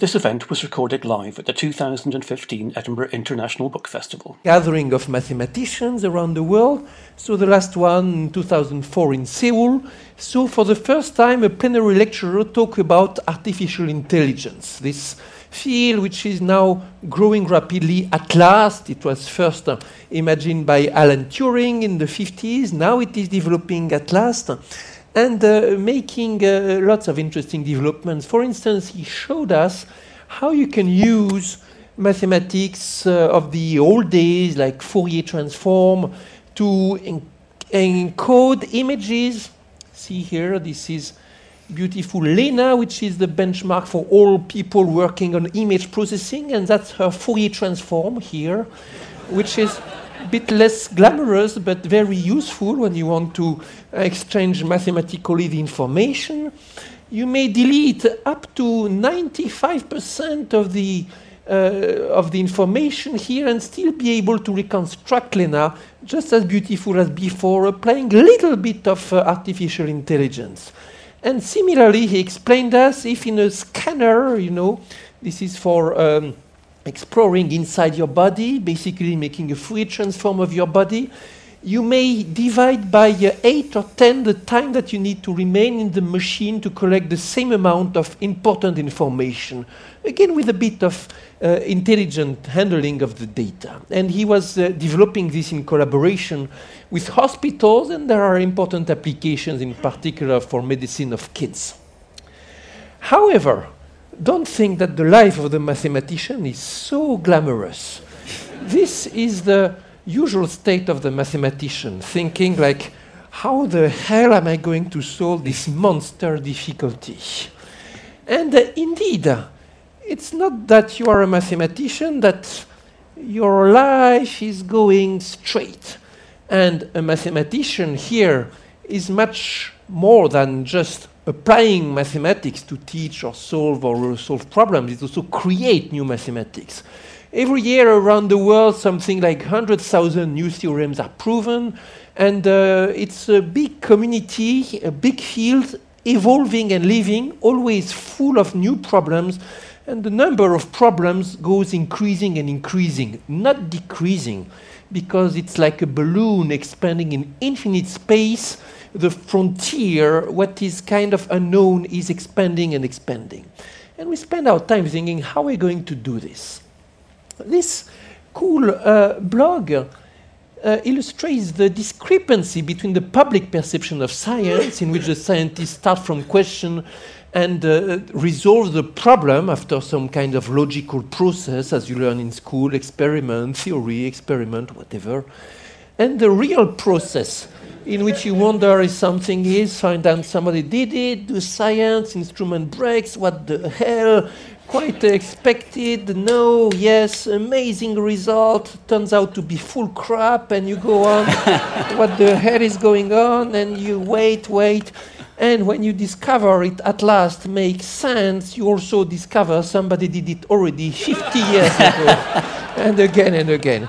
This event was recorded live at the 2015 Edinburgh International Book Festival. Gathering of mathematicians around the world. So the last one in 2004 in Seoul. So for the first time, a plenary lecturer talked about artificial intelligence. This field which is now growing rapidly at last. It was first uh, imagined by Alan Turing in the 50s. Now it is developing at last and uh, making uh, lots of interesting developments. For instance, he showed us how you can use mathematics uh, of the old days, like Fourier transform, to en encode images. See here, this is beautiful Lena, which is the benchmark for all people working on image processing, and that's her Fourier transform here, which is bit less glamorous but very useful when you want to exchange mathematically the information. You may delete up to 95% of the uh, of the information here and still be able to reconstruct Lena just as beautiful as before, applying a little bit of uh, artificial intelligence. And similarly, he explained us if in a scanner, you know, this is for um, exploring inside your body, basically making a Fourier transform of your body, you may divide by uh, 8 or 10 the time that you need to remain in the machine to collect the same amount of important information. Again, with a bit of uh, intelligent handling of the data. And he was uh, developing this in collaboration with hospitals, and there are important applications, in particular for medicine of kids. However, don't think that the life of the mathematician is so glamorous. this is the usual state of the mathematician, thinking like, how the hell am I going to solve this monster difficulty? And uh, indeed, uh, it's not that you are a mathematician, that your life is going straight. And a mathematician here is much more than just applying mathematics to teach or solve or solve problems. is also create new mathematics. Every year around the world, something like 100,000 new theorems are proven, and uh, it's a big community, a big field, evolving and living, always full of new problems, and the number of problems goes increasing and increasing, not decreasing, because it's like a balloon expanding in infinite space the frontier, what is kind of unknown, is expanding and expanding. And we spend our time thinking, how are we going to do this? This cool uh, blog uh, illustrates the discrepancy between the public perception of science, in which the scientists start from question and uh, resolve the problem after some kind of logical process, as you learn in school, experiment, theory, experiment, whatever, and the real process in which you wonder if something is, find out somebody did it, do science, instrument breaks, what the hell, quite expected, no, yes, amazing result, turns out to be full crap, and you go on, what the hell is going on, and you wait, wait. And when you discover it at last makes sense, you also discover somebody did it already 50 years ago, and again and again.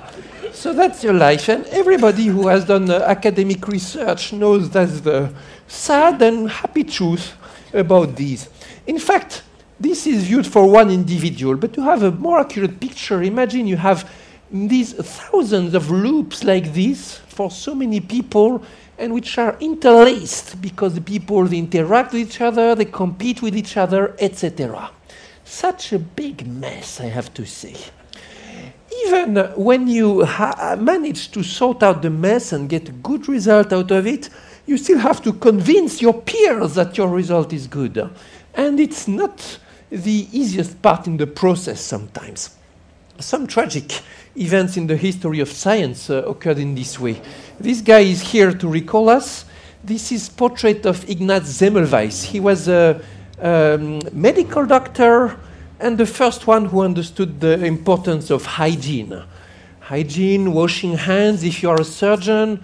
So that's your life. And everybody who has done uh, academic research knows that's the sad and happy truth about these. In fact, this is viewed for one individual, but to have a more accurate picture, imagine you have these thousands of loops like this for so many people and which are interlaced because the people they interact with each other, they compete with each other, etc. Such a big mess, I have to say even when you manage to sort out the mess and get a good result out of it, you still have to convince your peers that your result is good. And it's not the easiest part in the process sometimes. Some tragic events in the history of science uh, occurred in this way. This guy is here to recall us. This is portrait of Ignaz Semmelweis. He was a um, medical doctor and the first one who understood the importance of hygiene. Hygiene, washing hands if you are a surgeon.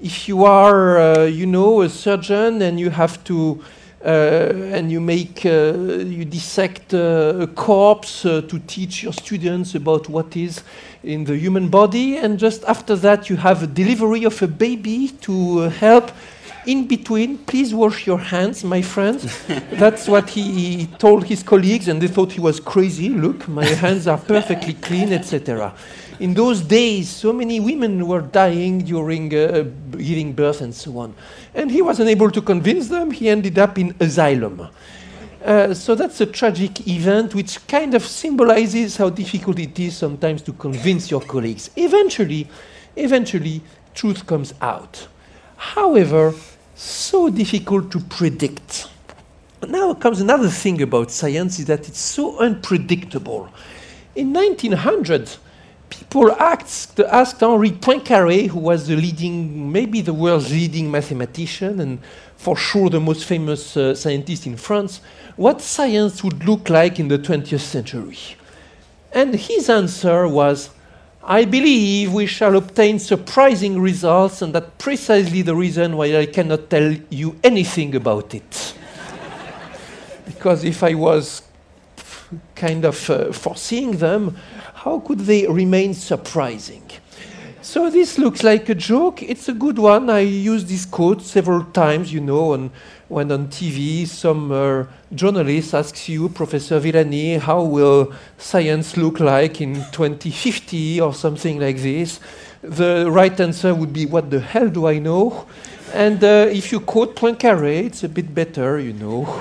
If you are, uh, you know, a surgeon and you have to, uh, and you make, uh, you dissect uh, a corpse uh, to teach your students about what is in the human body. And just after that, you have a delivery of a baby to uh, help in between, please wash your hands, my friends. That's what he, he, told his colleagues, and they thought he was crazy. Look, my hands are perfectly clean, etc. In those days, so many women were dying during uh, giving birth and so on. And he was unable to convince them. He ended up in asylum. Uh, so that's a tragic event which kind of symbolizes how difficult it is sometimes to convince your colleagues. Eventually, eventually, truth comes out. However, so difficult to predict. Now comes another thing about science is that it's so unpredictable. In 1900, people asked, asked Henri Poincaré, who was the leading, maybe the world's leading mathematician and for sure the most famous uh, scientist in France, what science would look like in the 20th century. And his answer was, I believe we shall obtain surprising results, and that's precisely the reason why I cannot tell you anything about it. because if I was kind of uh, foreseeing them, how could they remain surprising? So this looks like a joke. It's a good one. I use this quote several times, you know, and when on TV some uh, journalist asks you, Professor Villani, how will science look like in 2050 or something like this, the right answer would be, what the hell do I know? And uh, if you quote Poincaré, it's a bit better, you know.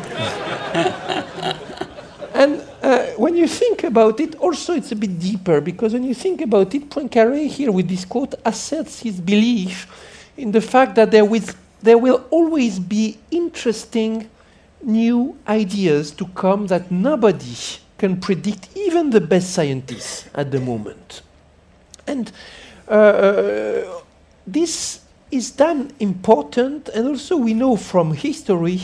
and uh, when you think about it, also it's a bit deeper, because when you think about it, Poincaré here with this quote asserts his belief in the fact that there will there will always be interesting new ideas to come that nobody can predict, even the best scientists at the moment. And uh, uh, this is then important, and also we know from history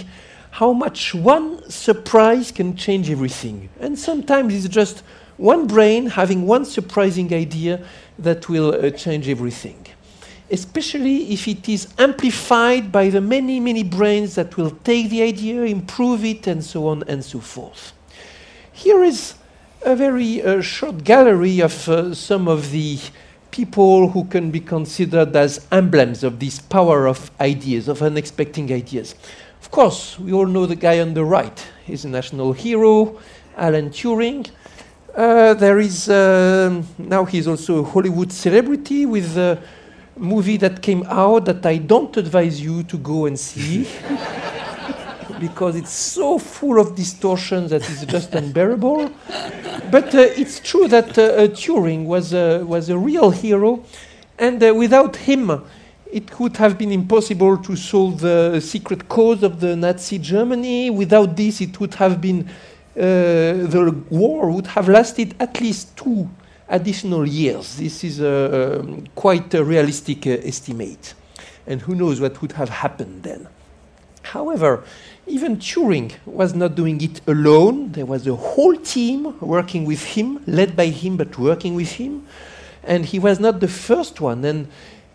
how much one surprise can change everything. And sometimes it's just one brain having one surprising idea that will uh, change everything especially if it is amplified by the many, many brains that will take the idea, improve it, and so on and so forth. Here is a very uh, short gallery of uh, some of the people who can be considered as emblems of this power of ideas, of unexpected ideas. Of course, we all know the guy on the right. He's a national hero, Alan Turing. Uh, there is um, now he's also a Hollywood celebrity with uh, movie that came out that I don't advise you to go and see because it's so full of distortions that it's just unbearable. But uh, it's true that uh, uh, Turing was, uh, was a real hero, and uh, without him, it would have been impossible to solve the secret cause of the Nazi Germany. Without this, it would have been uh, the war would have lasted at least two additional years. This is a, um, quite a realistic uh, estimate. And who knows what would have happened then. However, even Turing was not doing it alone. There was a whole team working with him, led by him, but working with him. And he was not the first one. And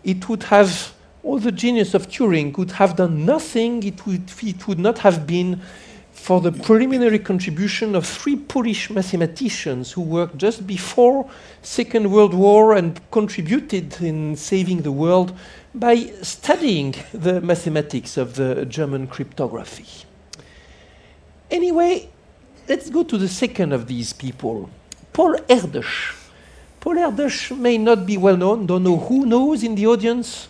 it would have, all the genius of Turing could have done nothing. It would, it would not have been for the preliminary contribution of three Polish mathematicians who worked just before Second World War and contributed in saving the world by studying the mathematics of the German cryptography. Anyway, let's go to the second of these people, Paul Erdős. Paul Erdős may not be well known, don't know who knows in the audience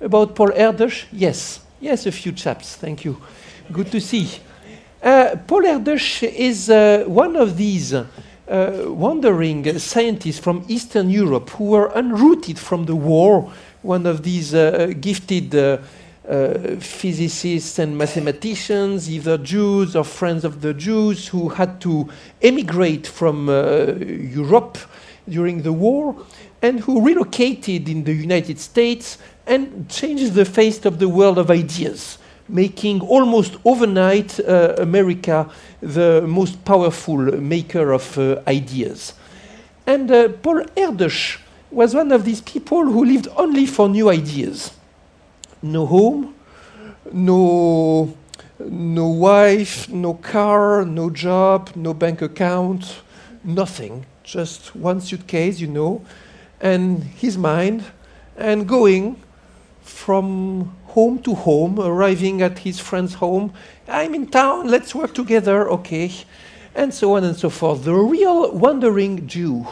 about Paul Erdős? Yes, yes, a few chaps, thank you. Good to see. Uh, Paul Erdős is uh, one of these uh, wandering scientists from Eastern Europe who were unrooted from the war, one of these uh, gifted uh, physicists and mathematicians, either Jews or friends of the Jews, who had to emigrate from Europe during the war and who relocated in the United States and changed the face of the world of ideas making almost overnight uh, America the most powerful maker of uh, ideas. And uh, Paul Erdős was one of these people who lived only for new ideas. No home, no, no wife, no car, no job, no bank account, nothing. Just one suitcase, you know, and his mind, and going from home to home, arriving at his friend's home. I'm in town, let's work together, okay. And so on and so forth. The real wandering Jew.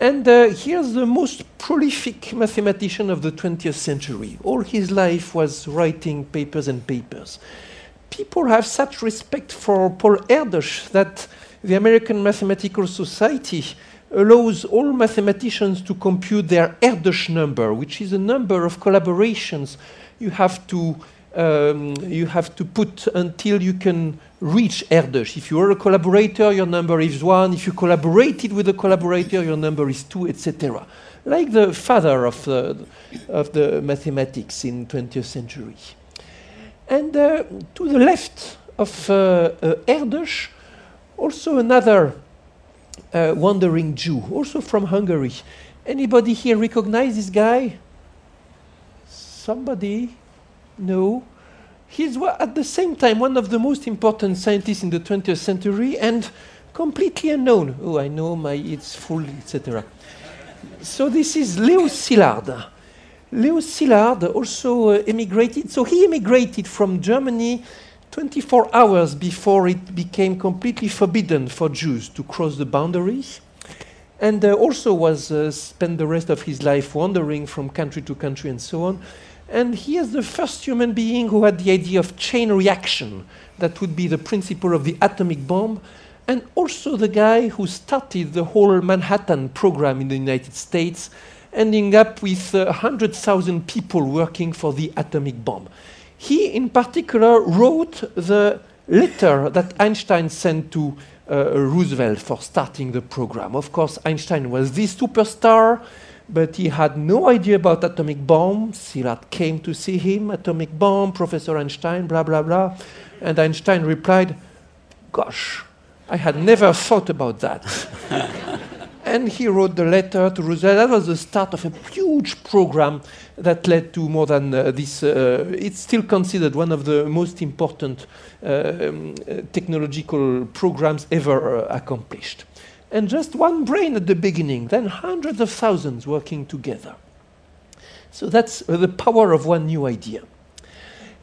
And uh, here's the most prolific mathematician of the 20th century. All his life was writing papers and papers. People have such respect for Paul Erdős that the American Mathematical Society allows all mathematicians to compute their Erdős number, which is a number of collaborations you have to um, you have to put until you can reach Erdős. If you are a collaborator, your number is one. If you collaborated with a collaborator, your number is two, etc. Like the father of the, of the mathematics in 20th century. And uh, to the left of uh, uh, Erdős, also another uh, wandering Jew, also from Hungary. Anybody here recognize this guy? Somebody? No. He's at the same time one of the most important scientists in the 20th century and completely unknown. Oh, I know my it's full, etc. So this is Leo Szilard. Leo Szilard also uh, emigrated. So he emigrated from Germany 24 hours before it became completely forbidden for Jews to cross the boundaries, and uh, also was uh, spent the rest of his life wandering from country to country and so on. And he is the first human being who had the idea of chain reaction, that would be the principle of the atomic bomb, and also the guy who started the whole Manhattan program in the United States, ending up with uh, 100,000 people working for the atomic bomb. He, in particular, wrote the letter that Einstein sent to uh, Roosevelt for starting the program. Of course, Einstein was the superstar, but he had no idea about atomic bombs. bomb. Szilard came to see him, atomic bomb, Professor Einstein, blah, blah, blah. And Einstein replied, Gosh, I had never thought about that. and he wrote the letter to Roosevelt. That was the start of a huge program that led to more than uh, this. Uh, it's still considered one of the most important uh, um, technological programs ever uh, accomplished. And just one brain at the beginning, then hundreds of thousands working together. So that's uh, the power of one new idea.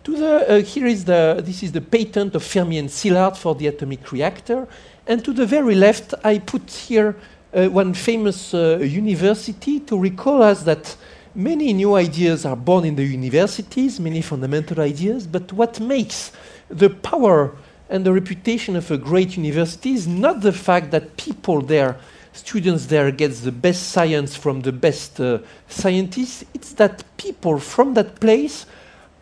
To the, uh, here is the, this is the patent of Fermi and Szilard for the atomic reactor. And to the very left, I put here one famous university to recall us that many new ideas are born in the universities, many fundamental ideas, but what makes the power and the reputation of a great university is not the fact that people there, students there, gets the best science from the best uh, scientists. It's that people from that place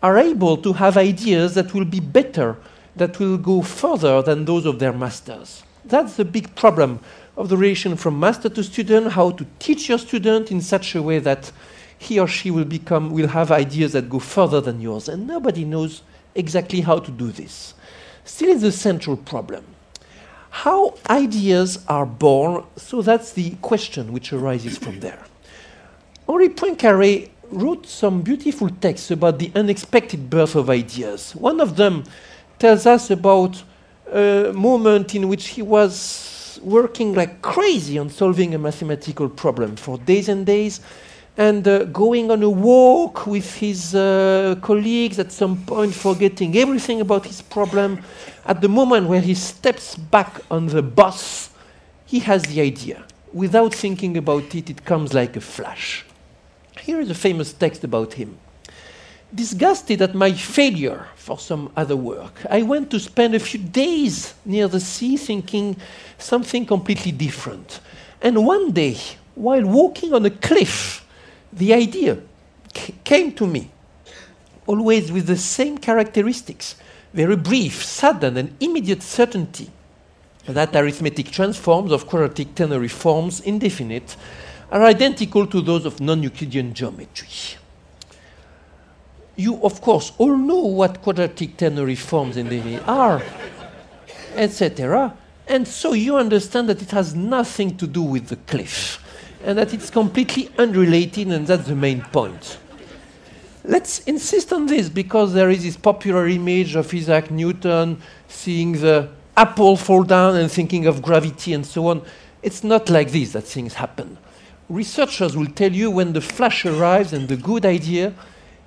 are able to have ideas that will be better, that will go further than those of their masters. That's the big problem of the relation from master to student, how to teach your student in such a way that he or she will become will have ideas that go further than yours and nobody knows exactly how to do this still it's a central problem. How ideas are born so that's the question which arises from there. Henri poincaré wrote some beautiful texts about the unexpected birth of ideas. One of them tells us about a moment in which he was working like crazy on solving a mathematical problem for days and days and uh, going on a walk with his uh, colleagues at some point, forgetting everything about his problem. At the moment where he steps back on the bus, he has the idea. Without thinking about it, it comes like a flash. Here is a famous text about him. Disgusted at my failure for some other work, I went to spend a few days near the sea thinking something completely different. And one day, while walking on a cliff, the idea came to me, always with the same characteristics very brief, sudden, and immediate certainty that arithmetic transforms of quadratic ternary forms, indefinite, are identical to those of non Euclidean geometry. You, of course, all know what quadratic ternary forms indefinite are, etc. And so you understand that it has nothing to do with the cliff and that it's completely unrelated, and that's the main point. Let's insist on this because there is this popular image of Isaac Newton seeing the apple fall down and thinking of gravity and so on. It's not like this that things happen. Researchers will tell you when the flash arrives and the good idea,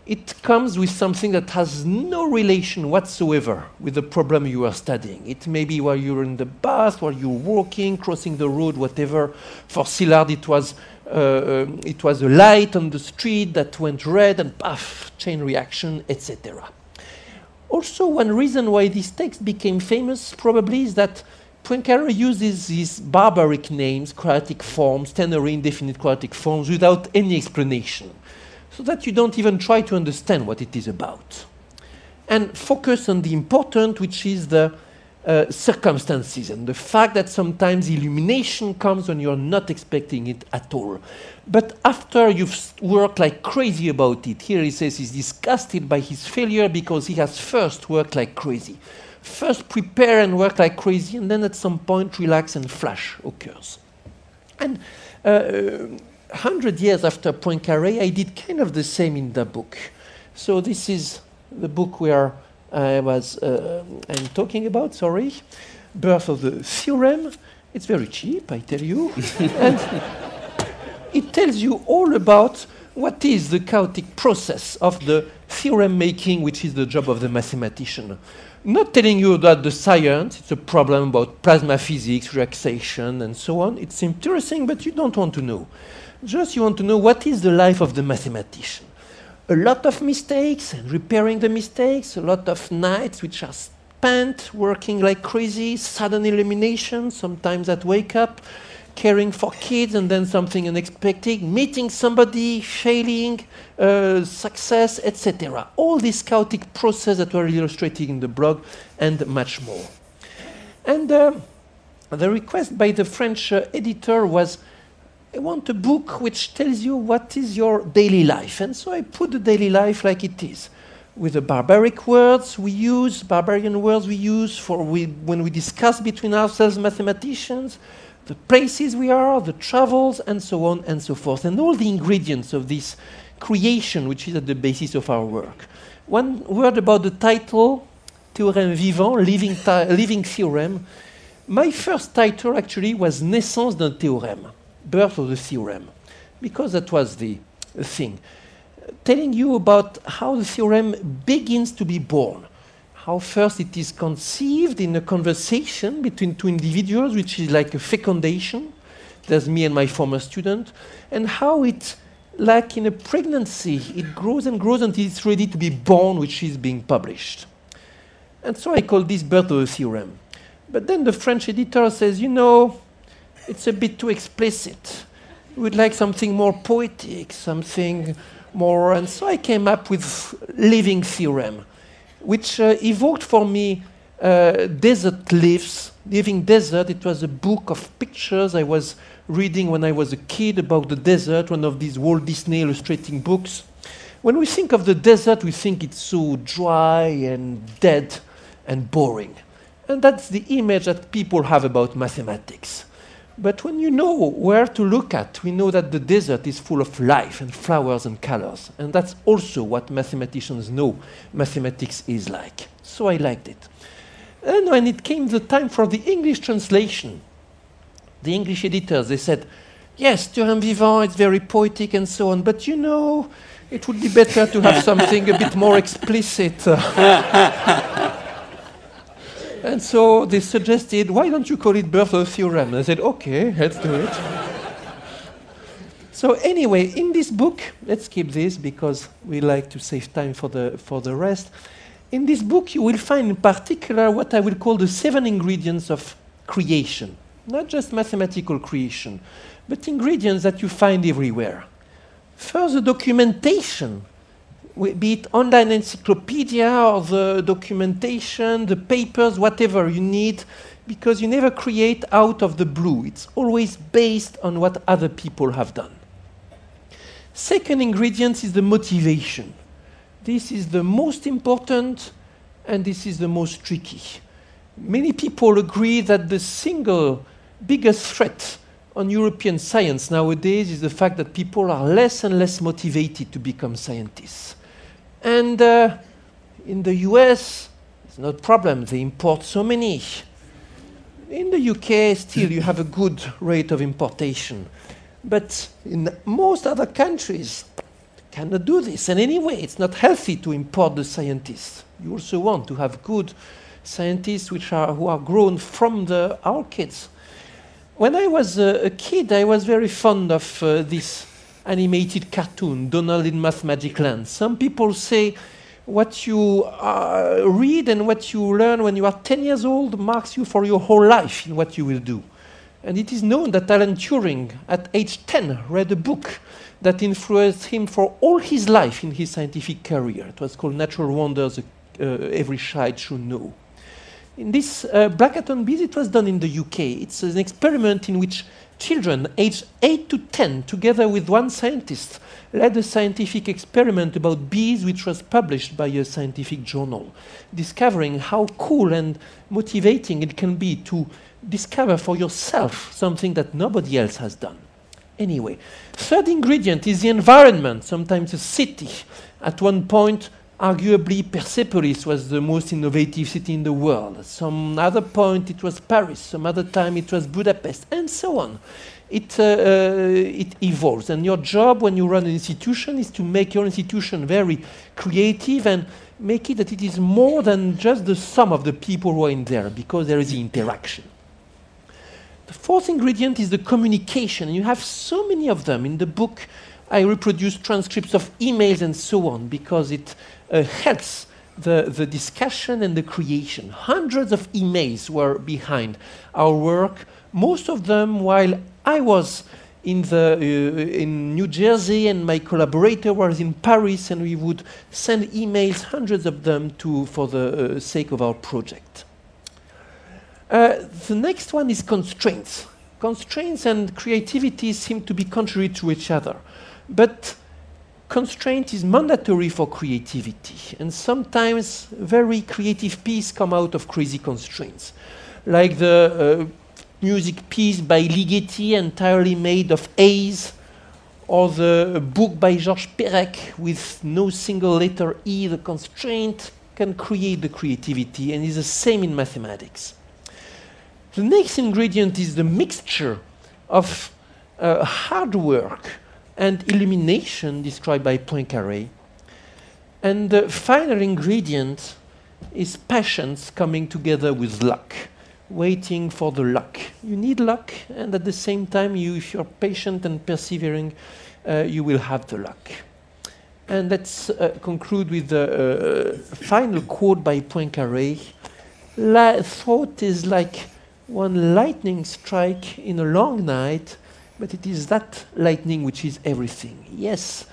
it comes with something that has no relation whatsoever with the problem you are studying. It may be while you're in the bus, while you're walking, crossing the road, whatever. For Szilard, it was, uh, um, it was a light on the street that went red and puff, chain reaction, etc. Also, one reason why this text became famous probably is that Poincaré uses these barbaric names, quadratic forms, ternary indefinite quadratic forms, without any explanation so that you don't even try to understand what it is about. And focus on the important, which is the uh, circumstances and the fact that sometimes illumination comes when you're not expecting it at all. But after you've worked like crazy about it, here he says he's disgusted by his failure because he has first worked like crazy. First prepare and work like crazy, and then at some point relax and flash occurs. And uh, 100 years after Poincaré, I did kind of the same in the book. So this is the book where I was uh, I'm talking about, sorry, Birth of the Theorem. It's very cheap, I tell you. and it tells you all about what is the chaotic process of the theorem making, which is the job of the mathematician. Not telling you about the science, it's a problem about plasma physics, relaxation, and so on. It's interesting, but you don't want to know. Just you want to know what is the life of the mathematician. A lot of mistakes and repairing the mistakes, a lot of nights which are spent working like crazy, sudden elimination, sometimes at wake up, caring for kids and then something unexpected, meeting somebody, failing, uh, success, etc. All this chaotic process that we're illustrating in the blog and much more. And uh, the request by the French uh, editor was I want a book which tells you what is your daily life. And so I put the daily life like it is, with the barbaric words we use, barbarian words we use for we, when we discuss between ourselves mathematicians, the places we are, the travels, and so on and so forth, and all the ingredients of this creation which is at the basis of our work. One word about the title, Théorème vivant, living, living theorem. My first title actually was Naissance d'un théorème birth of the theorem, because that was the thing. Telling you about how the theorem begins to be born. How first it is conceived in a conversation between two individuals, which is like a fecundation. There's me and my former student. And how it, like in a pregnancy, it grows and grows until it's ready to be born, which is being published. And so I call this birth of the theorem. But then the French editor says, you know, it's a bit too explicit. We'd like something more poetic, something more. And so I came up with Living Theorem, which uh, evoked for me uh, Desert Lives. Living Desert, it was a book of pictures I was reading when I was a kid about the desert, one of these Walt Disney illustrating books. When we think of the desert, we think it's so dry and dead and boring. And that's the image that people have about mathematics. But when you know where to look at, we know that the desert is full of life and flowers and colors. And that's also what mathematicians know mathematics is like. So I liked it. And when it came the time for the English translation, the English editors, they said, yes, Théorème vivant, it's very poetic and so on, but you know, it would be better to have something a bit more explicit. And so they suggested, why don't you call it birth theorem? And I said, okay, let's do it. so anyway, in this book, let's keep this because we like to save time for the, for the rest. In this book, you will find in particular what I will call the seven ingredients of creation. Not just mathematical creation, but ingredients that you find everywhere. First, the documentation be it online encyclopedia or the documentation, the papers, whatever you need, because you never create out of the blue. It's always based on what other people have done. Second ingredient is the motivation. This is the most important and this is the most tricky. Many people agree that the single biggest threat on European science nowadays is the fact that people are less and less motivated to become scientists. And uh, in the US, it's not a problem. They import so many. In the UK, still, you have a good rate of importation. But in most other countries, cannot do this. And anyway, it's not healthy to import the scientists. You also want to have good scientists which are, who are grown from the, our kids. When I was a, a kid, I was very fond of uh, this animated cartoon, Donald in Mathmagic Land. Some people say what you uh, read and what you learn when you are 10 years old marks you for your whole life in what you will do. And it is known that Alan Turing, at age 10, read a book that influenced him for all his life in his scientific career. It was called Natural Wonders, uh, Every Child Should Know. In this uh, Blackawton Bees, it was done in the UK. It's an experiment in which children aged 8 to 10, together with one scientist, led a scientific experiment about bees which was published by a scientific journal, discovering how cool and motivating it can be to discover for yourself something that nobody else has done. Anyway, third ingredient is the environment, sometimes a city. At one point, arguably Persepolis was the most innovative city in the world. Some other point it was Paris, some other time it was Budapest, and so on. It, uh, uh, it evolves. And your job when you run an institution is to make your institution very creative and make it that it is more than just the sum of the people who are in there, because there is the interaction. The fourth ingredient is the communication. and You have so many of them. In the book, I reproduce transcripts of emails and so on because it helps the, the discussion and the creation. Hundreds of emails were behind our work, most of them while I was in, the, uh, in New Jersey and my collaborator was in Paris, and we would send emails, hundreds of them, to, for the uh, sake of our project. Uh, the next one is constraints. Constraints and creativity seem to be contrary to each other. But constraint is mandatory for creativity. And sometimes very creative pieces come out of crazy constraints. Like the uh, music piece by Ligeti, entirely made of A's, or the book by Georges Perec with no single letter E, the constraint can create the creativity, and is the same in mathematics. The next ingredient is the mixture of uh, hard work and illumination described by Poincaré. And the final ingredient is patience coming together with luck, waiting for the luck. You need luck, and at the same time, you, if you're patient and persevering, uh, you will have the luck. And let's uh, conclude with the uh, final quote by Poincaré. La thought is like one lightning strike in a long night, but it is that lightning which is everything. Yes,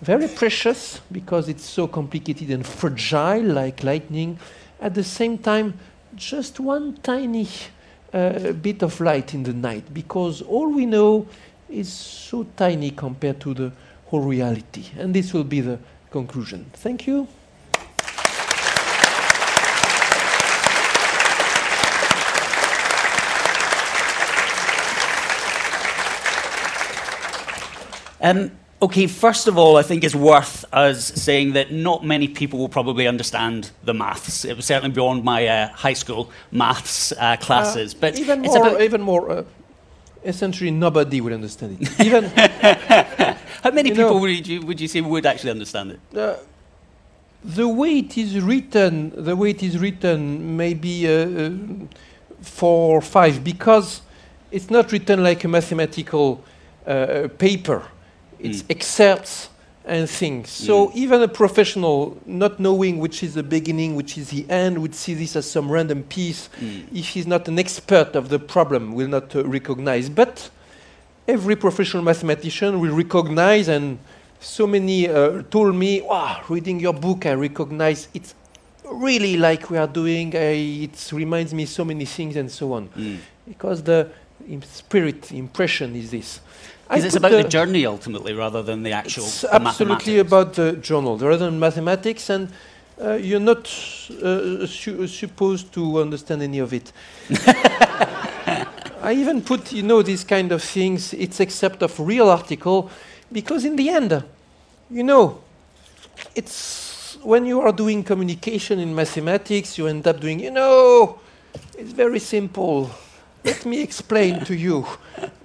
very precious because it's so complicated and fragile like lightning. At the same time, just one tiny uh, bit of light in the night because all we know is so tiny compared to the whole reality. And this will be the conclusion. Thank you. Um, okay, first of all, I think it's worth us saying that not many people will probably understand the maths. It was certainly beyond my uh, high school maths uh, classes. Uh, but even more, about even more. Uh, essentially, nobody would understand it. Even how many people know, would you would you say would actually understand it? Uh, the way it is written, the way it is written, maybe uh, four or five, because it's not written like a mathematical paper it's mm. excerpts and things. So mm. even a professional, not knowing which is the beginning, which is the end, would see this as some random piece. Mm. If he's not an expert of the problem, will not uh, recognize. But every professional mathematician will recognize, and so many uh, told me, "Wow, reading your book, I recognize it's really like we are doing. I, it reminds me so many things, and so on." Mm. Because the spirit, impression is this. Because it's about the, the, journey ultimately rather than the actual It's absolutely about the journal rather than mathematics, and uh, you're not uh, su supposed to understand any of it. I even put, you know, these kind of things, it's except of real article, because in the end, you know, it's when you are doing communication in mathematics, you end up doing, you know, it's very simple let me explain to you.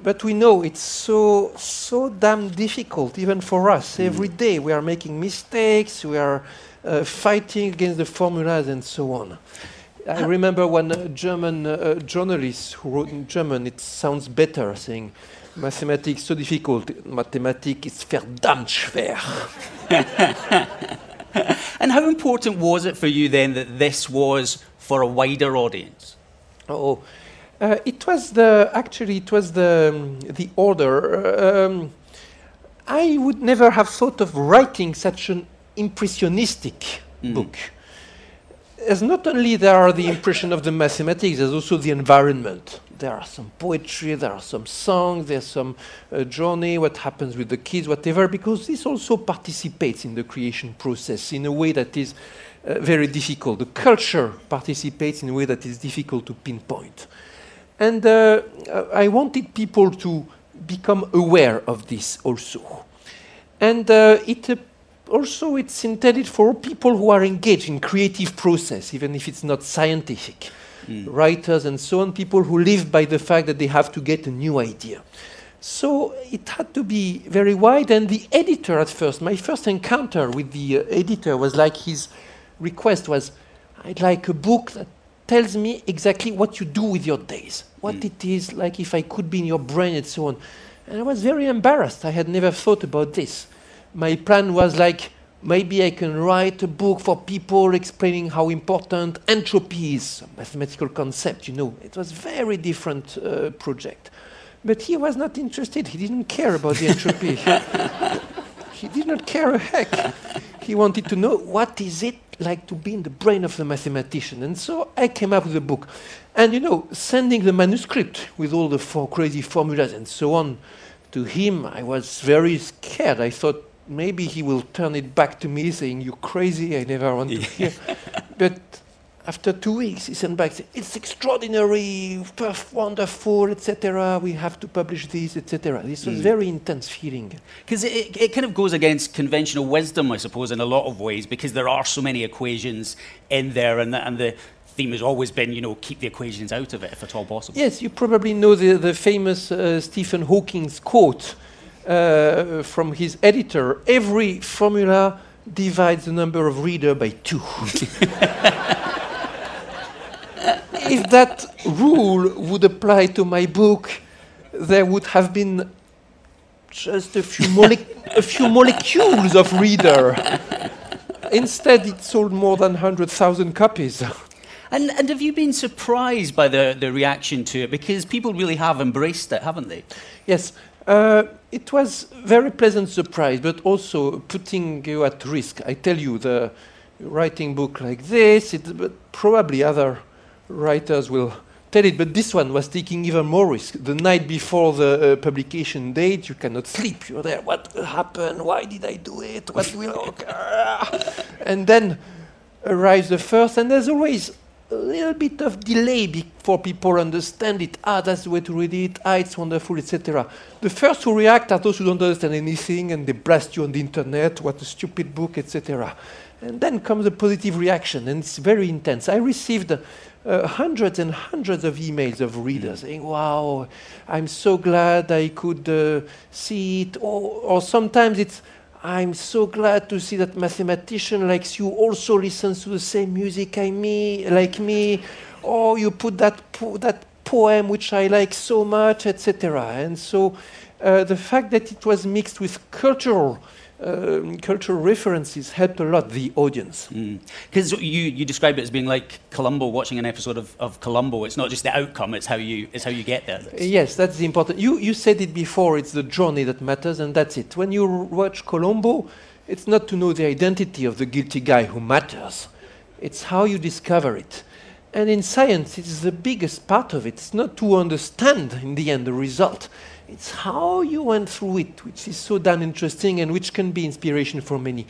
But we know it's so so damn difficult, even for us. Mm. Every day we are making mistakes. We are uh, fighting against the formulas and so on. I remember one German uh, journalist who wrote in German. It sounds better saying, "Mathematics so difficult. Mathematics is verdammt schwer." and how important was it for you then that this was for a wider audience? Oh, uh, it was the actually it was the um, the order. Um, I would never have thought of writing such an impressionistic mm. book. As not only there are the impression of the mathematics, there's also the environment. There are some poetry, there are some songs, there's some uh, journey, what happens with the kids, whatever, because this also participates in the creation process in a way that is uh, very difficult. The culture participates in a way that is difficult to pinpoint. And uh, I wanted people to become aware of this also. And uh, it uh, also it's intended for people who are engaged in creative process, even if it's not scientific. Mm. Writers and so on, people who live by the fact that they have to get a new idea. So it had to be very wide, and the editor at first, my first encounter with the uh, editor was like his request was, I'd like a book that tells me exactly what you do with your days, what mm. it is, like if I could be in your brain and so on. And I was very embarrassed. I had never thought about this. My plan was like, maybe I can write a book for people explaining how important entropy is, a mathematical concept, you know. It was a very different uh, project. But he was not interested. He didn't care about the entropy. he did not care a heck. He wanted to know what is it like to be in the brain of the mathematician. And so I came up with a book. And you know, sending the manuscript with all the four crazy formulas and so on to him, I was very scared. I thought maybe he will turn it back to me saying, You're crazy, I never want to hear. but after two weeks, he sent back, it's extraordinary, wonderful, etc. We have to publish this, etc. This was mm. very intense feeling. Because it, it kind of goes against conventional wisdom, I suppose, in a lot of ways, because there are so many equations in there, and the, and the theme has always been, you know, keep the equations out of it if at all possible. Yes, you probably know the, the famous uh, Stephen Hawking's quote uh, from his editor every formula divides the number of reader by two. if that rule would apply to my book, there would have been just a few, a few molecules of reader. Instead, it sold more than 100,000 copies. And, and have you been surprised by the, the reaction to it? Because people really have embraced it, haven't they? Yes. Uh, it was very pleasant surprise, but also putting you at risk. I tell you, the writing book like this, it, but probably other writers will tell it, but this one was taking even more risk. The night before the uh, publication date, you cannot sleep. You're there. What happened? Why did I do it? What will? occur? and then arrives the first, and there's always a little bit of delay before people understand it. Ah, that's the way to read it. Ah, it's wonderful, etc. The first to react are those who don't understand anything, and they blast you on the internet. What a stupid book, etc. And then comes a positive reaction, and it's very intense. I received uh, hundreds and hundreds of emails of readers saying, Wow, I'm so glad I could uh, see it. Or, or sometimes it's, I'm so glad to see that mathematician like you also listens to the same music I me, like me. Or you put that, po- that poem which I like so much, etc. And so uh, the fact that it was mixed with cultural um, cultural references helped a lot the audience. Because mm. you, you describe it as being like Columbo watching an episode of, of Columbo. It's not just the outcome; it's how you it's how you get there. That's yes, that's the important. You you said it before. It's the journey that matters, and that's it. When you watch Columbo, it's not to know the identity of the guilty guy who matters. It's how you discover it. And in science, it's the biggest part of it. It's not to understand in the end the result it's how you went through it, which is so damn interesting and which can be inspiration for many.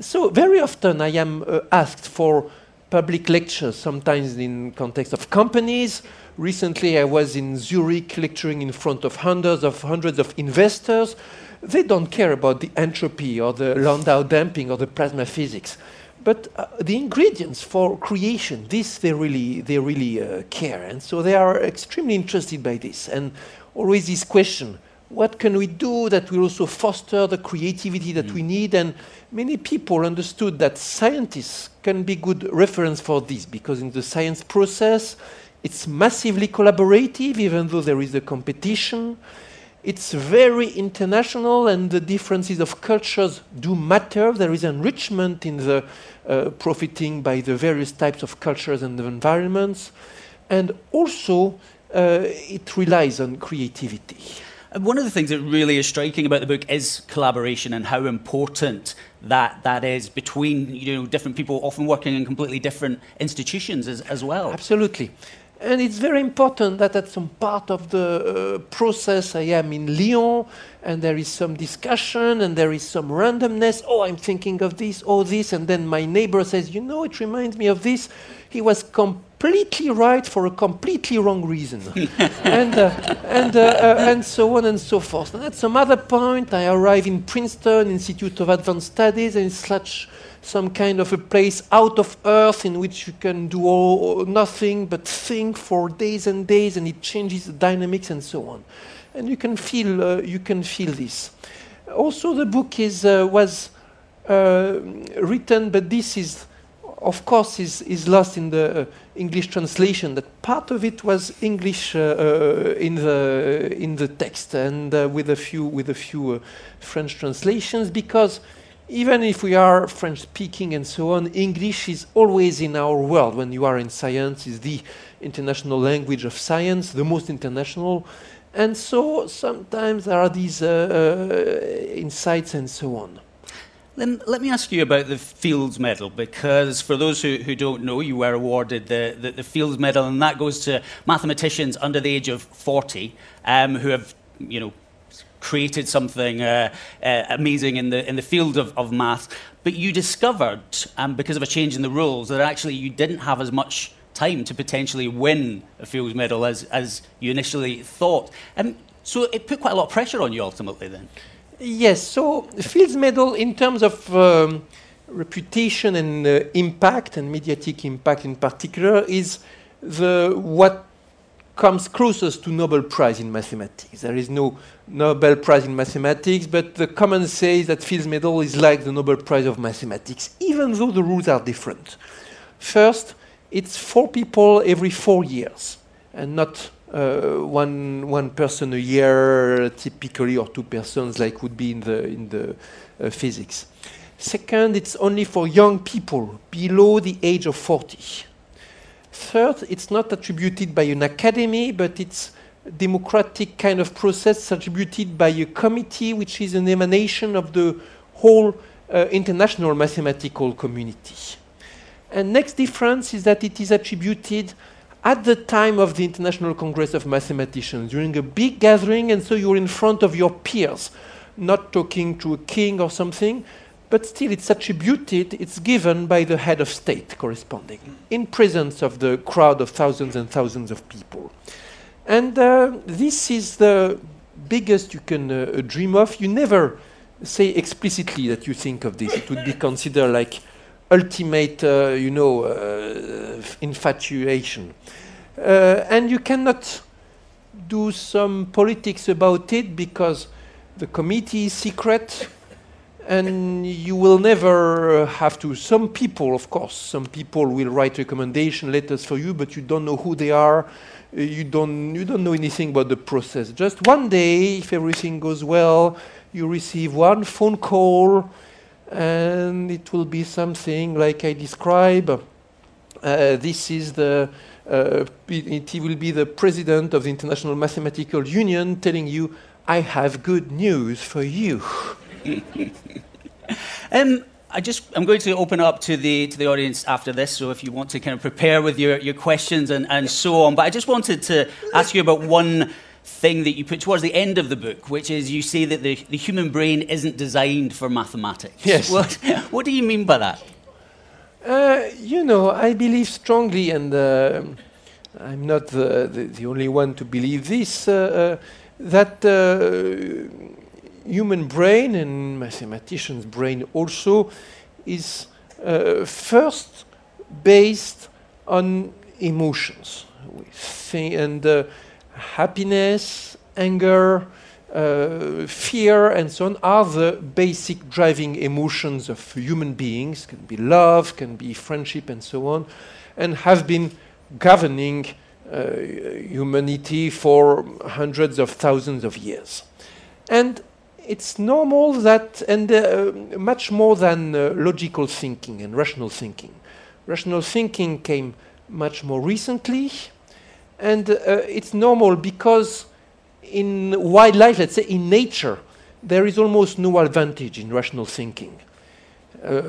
So very often I am uh, asked for public lectures, sometimes in context of companies. Recently I was in Zurich lecturing in front of hundreds of hundreds of investors. They don't care about the entropy or the Landau damping or the plasma physics. But uh, the ingredients for creation, this they really, they really uh, care. And so they are extremely interested by this. And always this question, what can we do that will also foster the creativity that mm. we need? And many people understood that scientists can be good reference for this because in the science process, it's massively collaborative, even though there is a competition. It's very international, and the differences of cultures do matter. There is enrichment in the uh, profiting by the various types of cultures and environments. And also, uh, it relies on creativity. One of the things that really is striking about the book is collaboration and how important that that is between you know different people often working in completely different institutions as, as well. Absolutely. And it's very important that at some part of the uh, process I am in Lyon and there is some discussion and there is some randomness. Oh, I'm thinking of this, oh, this. And then my neighbor says, You know, it reminds me of this. He was completely right for a completely wrong reason. and, uh, and, uh, uh, and so on and so forth. And at some other point, I arrive in Princeton Institute of Advanced Studies and it's such some kind of a place out of earth in which you can do all, nothing but think for days and days and it changes the dynamics and so on. And you can feel uh, you can feel this. Also the book is uh, was uh, written but this is of course is, is lost in the uh, English translation that part of it was English uh, uh, in the in the text and with a few with a few French translations because even if we are French speaking and so on, English is always in our world. When you are in science, is the international language of science, the most international. And so sometimes there are these uh, uh, insights and so on. Then let me ask you about the Fields Medal, because for those who, who don't know, you were awarded the, the, the Fields Medal, and that goes to mathematicians under the age of 40 um, who have, you know, created something uh, uh, amazing in the, in the field of, of math, but you discovered, um, because of a change in the rules, that actually you didn't have as much time to potentially win a Fields Medal as, as you initially thought. Um, so it put quite a lot of pressure on you ultimately then. Yes, so the Fields Medal, in terms of um, reputation and uh, impact, and mediatic impact in particular, is the what comes closest to Nobel Prize in mathematics. There is no Nobel Prize in mathematics, but the common says that Fields Medal is like the Nobel Prize of mathematics, even though the rules are different. First, it's four people every four years, and not uh, one one person a year typically, or two persons like would be in the in the uh, physics. Second, it's only for young people below the age of 40. Third, it's not attributed by an academy, but it's democratic kind of process attributed by a committee which is an emanation of the whole uh, international mathematical community. And next difference is that it is attributed at the time of the International Congress of Mathematicians, during a big gathering, and so you're in front of your peers, not talking to a king or something, but still it's attributed, it's given by the head of state corresponding, in presence of the crowd of thousands and thousands of people. And uh, this is the biggest you can uh, dream of. You never say explicitly that you think of this. It would be considered like ultimate, uh, you know, uh, infatuation. Uh, and you cannot do some politics about it because the committee is secret and you will never have to. Some people, of course, some people will write recommendation letters for you, but you don't know who they are. You don't, you don't know anything about the process. Just one day, if everything goes well, you receive one phone call, and it will be something like I describe. Uh, this is the uh, it will be the president of the International Mathematical Union telling you, I have good news for you. um, I just I'm going to open up to the to the audience after this. So if you want to kind of prepare with your, your questions and, and so on. But I just wanted to ask you about one thing that you put towards the end of the book, which is you say that the, the human brain isn't designed for mathematics. Yes. What, what do you mean by that? Uh, you know, I believe strongly, and uh, I'm not the, the, the, only one to believe this, uh, uh that uh, human brain and mathematician's brain also is Uh, first, based on emotions, and uh, happiness, anger, uh, fear, and so on are the basic driving emotions of human beings. Can be love, can be friendship, and so on, and have been governing uh, humanity for hundreds of thousands of years. And it's normal that, and uh, much more than uh, logical thinking and rational thinking. Rational thinking came much more recently, and uh, it's normal because in wildlife, let's say in nature, there is almost no advantage in rational thinking. Uh,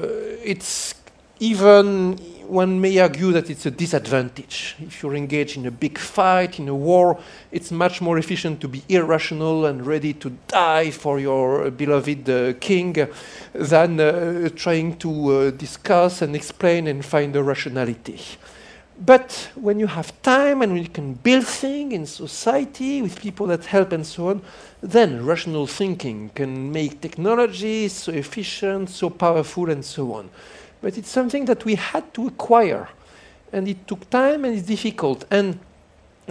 it's even one may argue that it's a disadvantage. If you're engaged in a big fight, in a war, it's much more efficient to be irrational and ready to die for your beloved uh, king than uh, trying to uh, discuss and explain and find a rationality. But when you have time and when you can build things in society with people that help and so on, then rational thinking can make technology so efficient, so powerful, and so on but it's something that we had to acquire. And it took time and it's difficult. And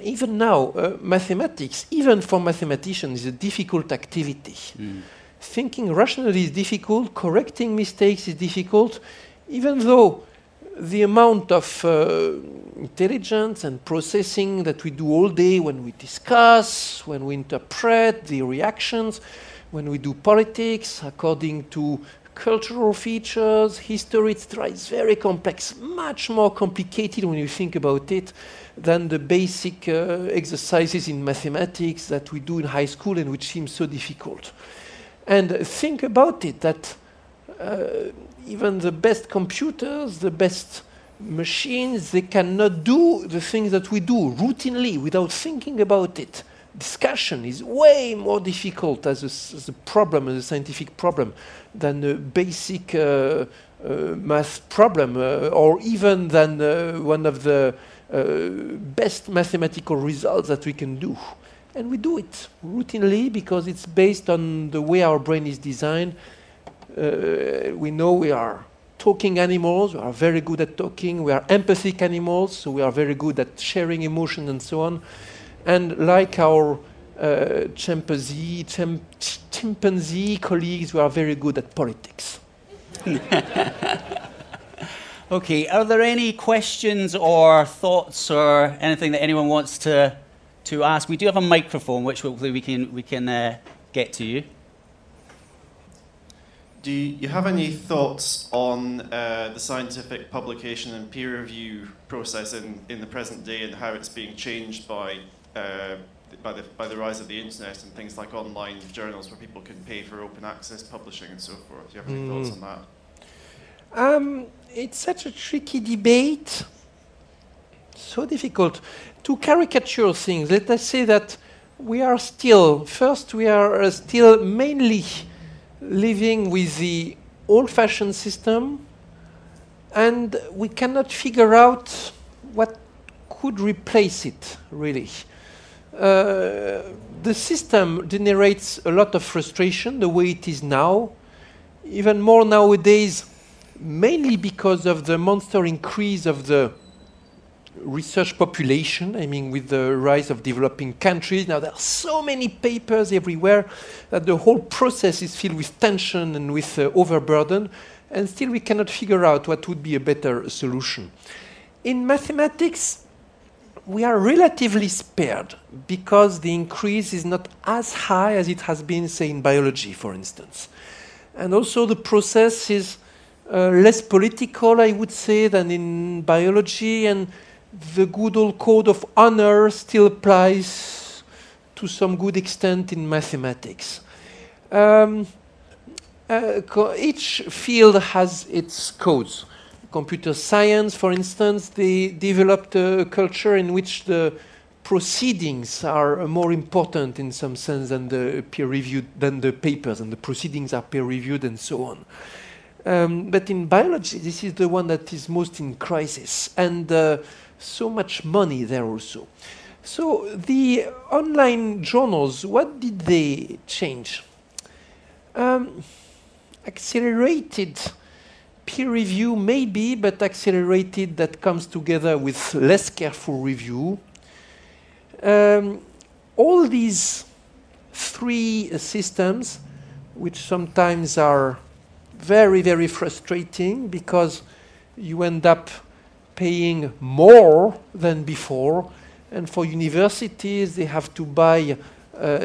even now, uh, mathematics, even for mathematicians, is a difficult activity. Mm. Thinking rationally is difficult, correcting mistakes is difficult, even though the amount of uh, intelligence and processing that we do all day when we discuss, when we interpret the reactions, when we do politics according to cultural features, history, etc. It's very complex, much more complicated when you think about it than the basic uh, exercises in mathematics that we do in high school and which seem so difficult. And think about it that uh, even the best computers, the best machines, they cannot do the things that we do routinely without thinking about it discussion is way more difficult as a, as a, problem, as a scientific problem, than a basic uh, uh, math problem, uh, or even than uh, one of the uh, best mathematical results that we can do. And we do it routinely because it's based on the way our brain is designed. We know we are talking animals, we are very good at talking, we are empathic animals, so we are very good at sharing emotion and so on. And like our uh, chimpanzee, chim chimpanzee colleagues, we are very good at politics. okay, are there any questions or thoughts or anything that anyone wants to, to ask? We do have a microphone, which hopefully we can, we can uh, get to you. Do you have any thoughts on uh, the scientific publication and peer review process in, in the present day and how it's being changed by uh, by the by the rise of the internet and things like online journals where people can pay for open access publishing and so forth. Do you have any mm. thoughts on that? Um, it's such a tricky debate. So difficult to caricature things. Let us say that we are still first we are uh, still mainly living with the old-fashioned system, and we cannot figure out what could replace it really. Uh, the system generates a lot of frustration the way it is now, even more nowadays, mainly because of the monster increase of the research population. I mean, with the rise of developing countries, now there are so many papers everywhere that the whole process is filled with tension and with uh, overburden, and still we cannot figure out what would be a better solution. In mathematics, we are relatively spared because the increase is not as high as it has been, say, in biology, for instance. And also the process is uh, less political, I would say, than in biology, and the good old code of honor still applies to some good extent in mathematics. Um, uh, each field has its codes computer science, for instance, they developed a culture in which the proceedings are more important in some sense than the peer reviewed than the papers, and the proceedings are peer reviewed and so on. Um, but in biology, this is the one that is most in crisis, and uh, so much money there also. So the online journals, what did they change? Um, accelerated peer review maybe, but accelerated that comes together with less careful review. Um, all these three uh, systems, which sometimes are very, very frustrating because you end up paying more than before. And for universities, they have to buy uh,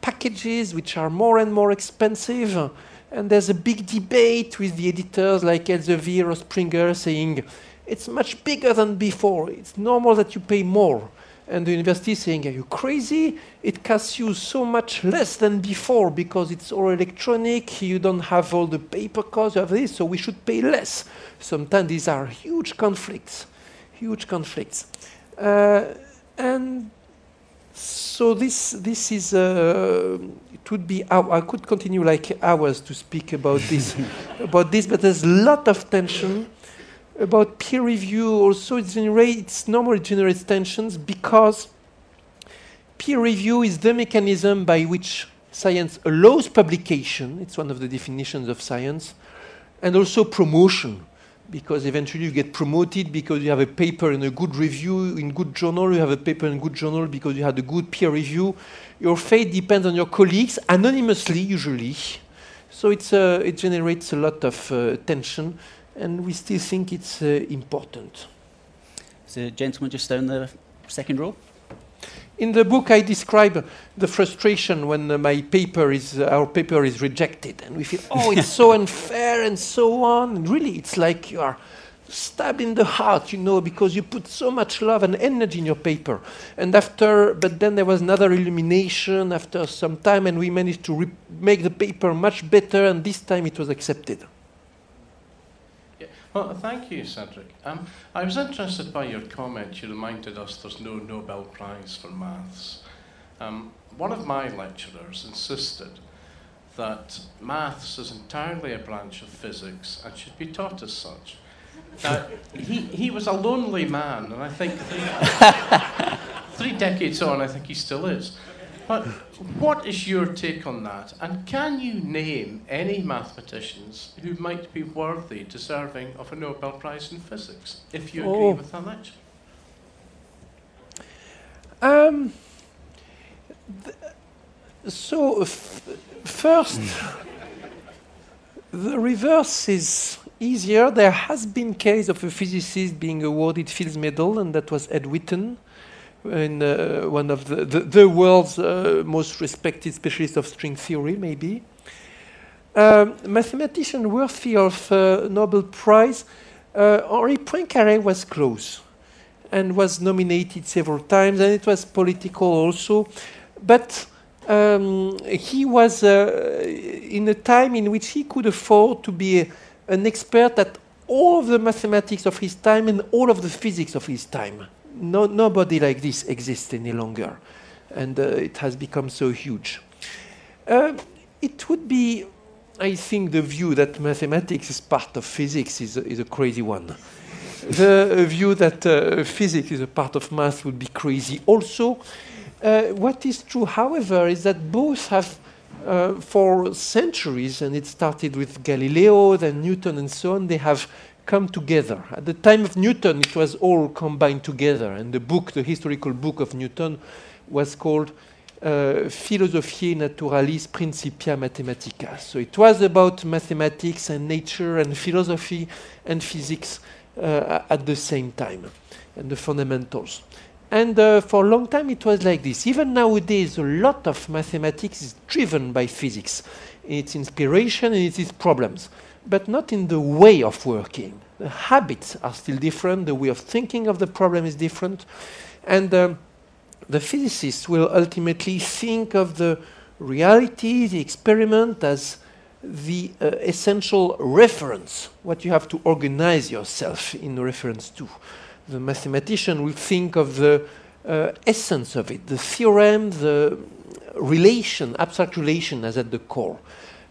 packages which are more and more expensive. And there's a big debate with the editors like Elsevier or Springer saying it's much bigger than before. It's normal that you pay more. And the university saying, Are you crazy? It costs you so much less than before because it's all electronic. You don't have all the paper costs, you have this, so we should pay less. Sometimes these are huge conflicts, huge conflicts. Uh, and so this, this is, uh, it would be, I could continue like hours to speak about this, about this, but there's a lot of tension about peer review. Also it generates normally generates tensions because peer review is the mechanism by which science allows publication. It's one of the definitions of science. And also promotion because eventually you get promoted because you have a paper in a good review in good journal you have a paper in good journal because you had a good peer review your fate depends on your colleagues anonymously usually so it's, uh, it generates a lot of uh, tension and we still think it's uh, important. The gentleman just down the second row. In the book, I describe the frustration when uh, my paper is, uh, our paper is rejected, and we feel, oh, it's so unfair and so on. And really, it's like you are stabbed in the heart, you know, because you put so much love and energy in your paper. And after, but then there was another illumination after some time, and we managed to make the paper much better, and this time it was accepted. Well, thank you, Cedric. Um, I was interested by your comment. You reminded us there's no Nobel Prize for maths. Um, one of my lecturers insisted that maths is entirely a branch of physics and should be taught as such. He, he was a lonely man, and I think three, three decades on, I think he still is. But what is your take on that? And can you name any mathematicians who might be worthy, deserving of a Nobel Prize in Physics, if you agree oh. with that lecture? Um, so, first, the reverse is easier. There has been case of a physicist being awarded Fields Medal, and that was Ed Witten in uh, one of the, the, the world's uh, most respected specialists of string theory, maybe. Um, mathematician worthy of uh, Nobel Prize, uh, Henri Poincaré was close and was nominated several times, and it was political also. But um, he was uh, in a time in which he could afford to be a, an expert at all of the mathematics of his time and all of the physics of his time no, nobody like this exists any longer. And uh, it has become so huge. Uh, it would be, I think, the view that mathematics is part of physics is a, is a crazy one. the view that uh, physics is a part of math would be crazy. Also, uh, what is true, however, is that both have uh, for centuries, and it started with Galileo, then Newton, and so on, they have come together. At the time of Newton, it was all combined together, and the book, the historical book of Newton, was called uh, Philosophiae Naturalis Principia Mathematica. So it was about mathematics and nature and philosophy and physics uh, at the same time, and the fundamentals. And uh, for a long time it was like this. Even nowadays, a lot of mathematics is driven by physics, its inspiration and its problems but not in the way of working. The habits are still different, the way of thinking of the problem is different, and um, the physicists will ultimately think of the reality, the experiment, as the uh, essential reference, what you have to organize yourself in reference to. The mathematician will think of the uh, essence of it, the theorem, the relation, abstract relation as at the core.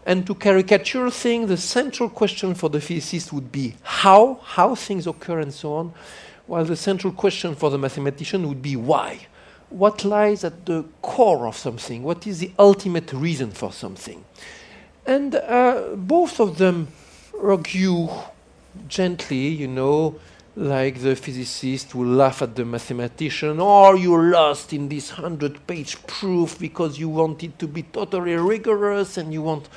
And to caricature things, the central question for the physicist would be how, how things occur and so on, while the central question for the mathematician would be why. What lies at the core of something? What is the ultimate reason for something? And uh, both of them argue gently, you know, like the physicist will laugh at the mathematician, or you're lost in this 100 page proof because you want it to be totally rigorous and you want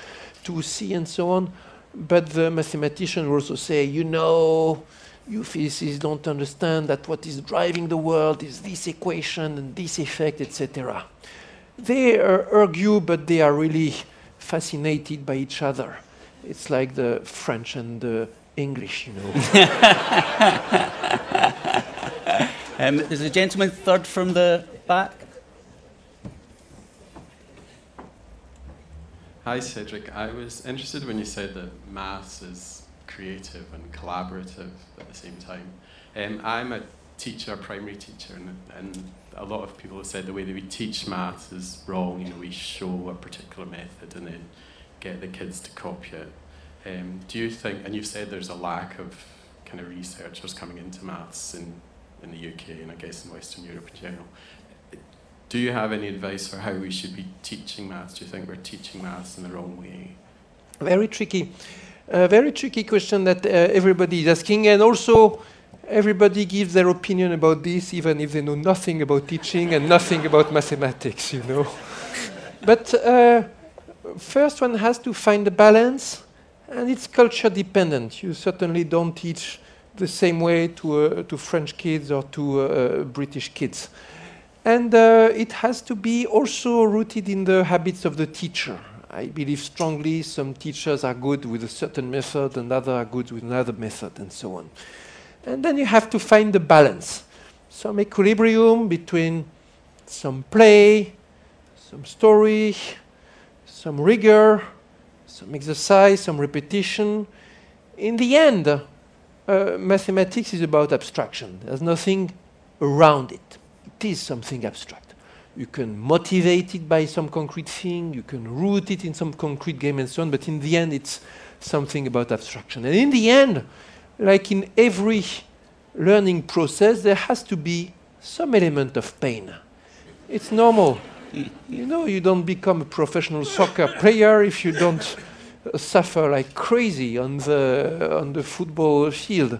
to see and so on. But the mathematician will also say, you know, you physicists don't understand that what is driving the world is this equation and this effect, etc. They uh, argue, but they are really fascinated by each other. It's like the French and the English, you know. um, there's a gentleman third from the back. Hi, Cedric. I was interested when you said that maths is creative and collaborative at the same time. Um, I'm a teacher, a primary teacher, and, and a lot of people have said the way that we teach maths is wrong. You know, we show a particular method and then get the kids to copy it. Um, do you think, and you've said there's a lack of kind of researchers coming into maths in, in the UK and I guess in Western Europe in general. Do you have any advice for how we should be teaching maths? Do you think we're teaching maths in the wrong way? Very tricky. A very tricky question that uh, everybody is asking, and also everybody gives their opinion about this, even if they know nothing about teaching and nothing about mathematics, you know. but uh, first, one has to find a balance and it's culture dependent. You certainly don't teach the same way to, uh, to French kids or to uh, British kids. And uh, it has to be also rooted in the habits of the teacher. I believe strongly some teachers are good with a certain method and others are good with another method and so on. And then you have to find the balance, some equilibrium between some play, some story, some rigor, some exercise, some repetition. In the end, uh, mathematics is about abstraction. There's nothing around it. It is something abstract. You can motivate it by some concrete thing, you can root it in some concrete game and so on, but in the end, it's something about abstraction. And in the end, like in every learning process, there has to be some element of pain. It's normal you know, you don't become a professional soccer player if you don't suffer like crazy on the, on the football field.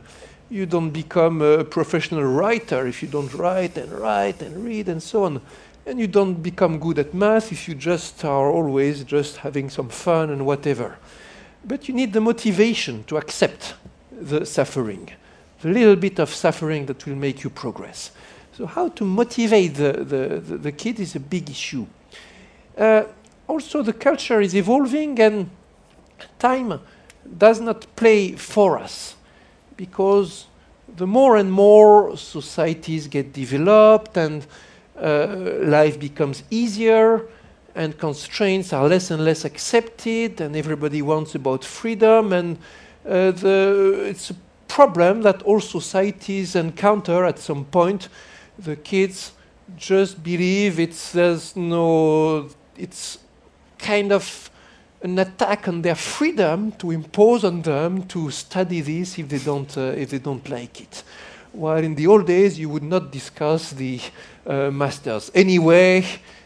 You don't become a professional writer if you don't write and write and read and so on. And you don't become good at math if you just are always just having some fun and whatever. But you need the motivation to accept the suffering, the little bit of suffering that will make you progress. So how to motivate the, the, the, the kid is a big issue. Uh, also, the culture is evolving and time does not play for us because the more and more societies get developed and uh, life becomes easier and constraints are less and less accepted and everybody wants about freedom and uh, the, it's a problem that all societies encounter at some point the kids just believe it's there's no it's kind of an attack on their freedom to impose on them to study this if they don't uh, if they don't like it. While in the old days you would not discuss the uh, masters. Anyway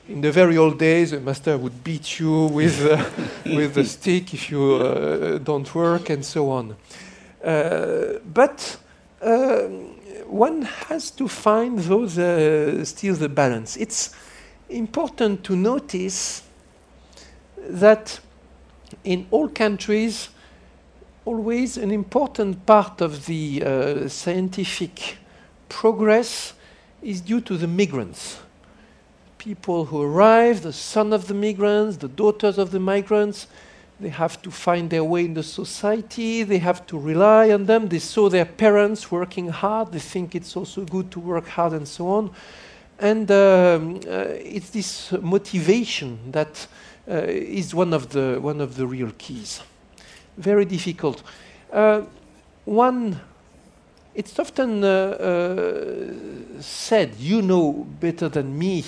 in the very old days a master would beat you with uh, with a stick if you uh, don't work and so on. Uh, but um, one has to find those uh, still the balance. It's important to notice that in all countries, always an important part of the uh, scientific progress is due to the migrants. People who arrive, the son of the migrants, the daughters of the migrants, they have to find their way in the society, they have to rely on them. They saw their parents working hard, they think it's also good to work hard and so on. And um, uh, it's this motivation that uh, is one of, the, one of the real keys. Very difficult. Uh, one, it's often uh, uh, said, you know better than me,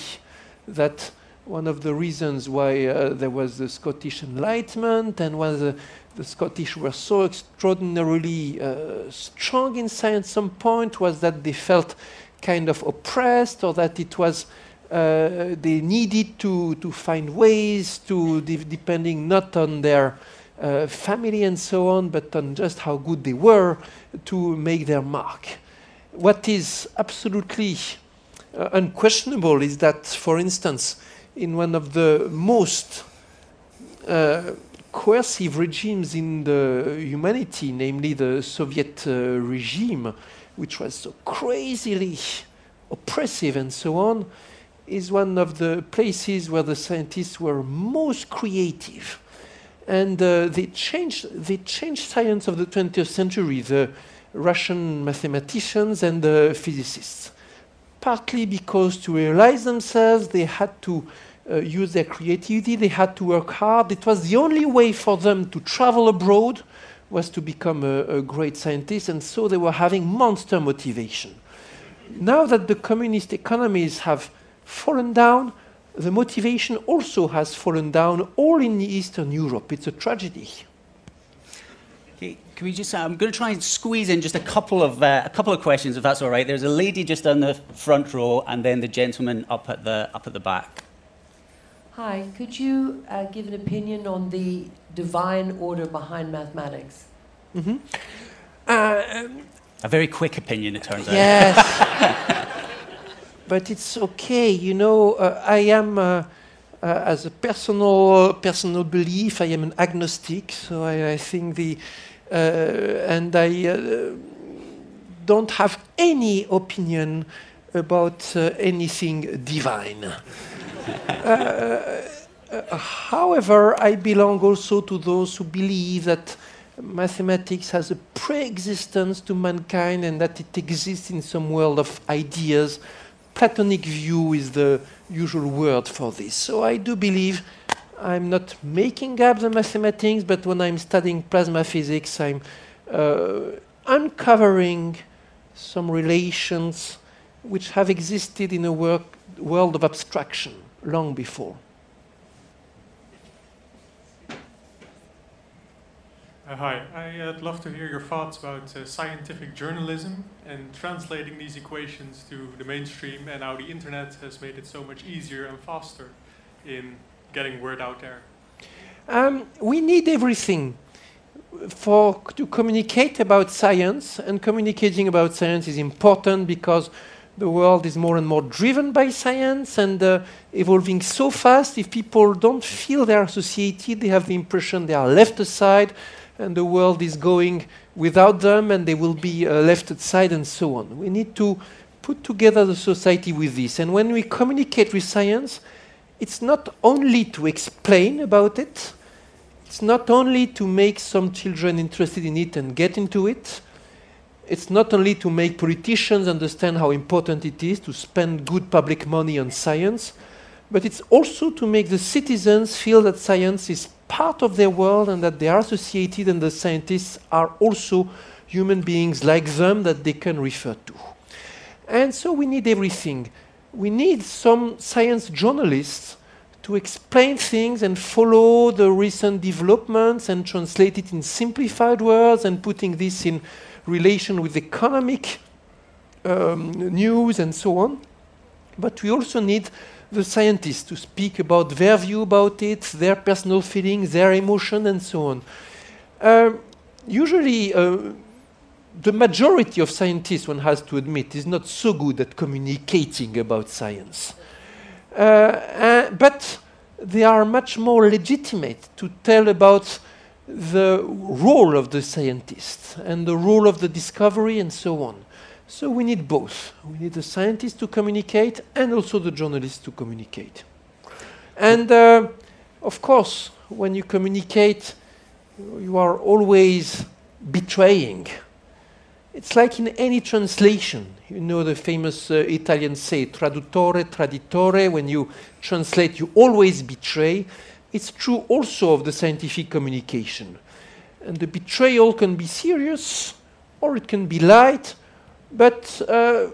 that one of the reasons why uh, there was the Scottish Enlightenment and why the, the Scottish were so extraordinarily uh, strong in science at some point was that they felt kind of oppressed or that it was uh, they needed to, to find ways to, de depending not on their uh, family and so on, but on just how good they were to make their mark. What is absolutely uh, unquestionable is that, for instance, in one of the most uh, coercive regimes in the humanity, namely the Soviet uh, regime, which was so crazily oppressive and so on, is one of the places where the scientists were most creative. And uh, they, changed, they changed science of the 20th century, the Russian mathematicians and the physicists. Partly because to realize themselves, they had to use their creativity, they had to work hard. It was the only way for them to travel abroad was to become a, a great scientist, and so they were having monster motivation. Now that the communist economies have fallen down, the motivation also has fallen down all in Eastern Europe. It's a tragedy. Okay, can we just? I'm going to try and squeeze in just a couple of uh, a couple of questions, if that's all right. There's a lady just on the front row, and then the gentleman up at the up at the back. Hi, could you uh, give an opinion on the divine order behind mathematics? Mm-hmm. Uh, a very quick opinion, it turns out. yes. but it's okay, you know. Uh, I am, uh, uh, as a personal personal belief, I am an agnostic. So I, I think the, uh, and I don't have any opinion about anything divine. However, I belong also to those who believe that mathematics has a pre-existence to mankind and that it exists in some world of ideas. Platonic view is the usual word for this. So I do believe I'm not making up the mathematics, but when I'm studying plasma physics, I'm uh, uncovering some relations which have existed in a work, world of abstraction long before. Uh, hi, I'd love to hear your thoughts about uh, scientific journalism and translating these equations to the mainstream and how the internet has made it so much easier and faster in getting word out there. Um, we need everything for to communicate about science, and communicating about science is important because the world is more and more driven by science and uh, evolving so fast. If people don't feel they are associated, they have the impression they are left aside and the world is going without them and they will be uh, left aside and so on. We need to put together the society with this. And when we communicate with science, it's not only to explain about it, it's not only to make some children interested in it and get into it, it's not only to make politicians understand how important it is to spend good public money on science, but it's also to make the citizens feel that science is part of their world and that they are associated and the scientists are also human beings like them that they can refer to. And so we need everything. We need some science journalists to explain things and follow the recent developments and translate it in simplified words and putting this in relation with economic um, news and so on. But we also need the scientists to speak about their view about it, their personal feelings, their emotion, and so on. Uh, usually, uh, the majority of scientists, one has to admit, is not so good at communicating about science. Uh, uh but they are much more legitimate to tell about the role of the scientist and the role of the discovery and so on. So we need both. We need the scientists to communicate and also the journalists to communicate. And uh, of course, when you communicate, you are always betraying. It's like in any translation. You know the famous uh, Italian say, traduttore, traditore. When you translate, you always betray it's true also of the scientific communication. And the betrayal can be serious or it can be light, but uh,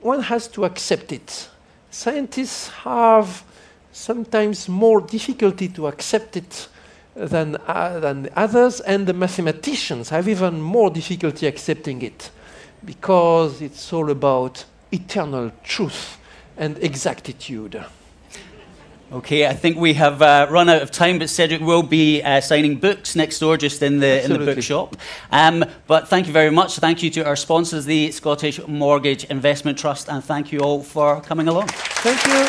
one has to accept it. Scientists have sometimes more difficulty to accept it than, uh, than others, and the mathematicians have even more difficulty accepting it because it's all about eternal truth and exactitude. Okay, I think we have uh, run out of time, but Cedric will be uh, signing books next door, just in the in the bookshop. Um, but thank you very much. Thank you to our sponsors, the Scottish Mortgage Investment Trust, and thank you all for coming along. Thank you.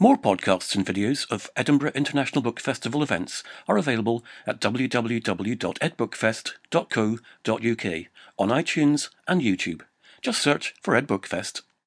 More podcasts and videos of Edinburgh International Book Festival events are available at www.edbookfest.co.uk on iTunes and YouTube. Just search for Ed Book Fest.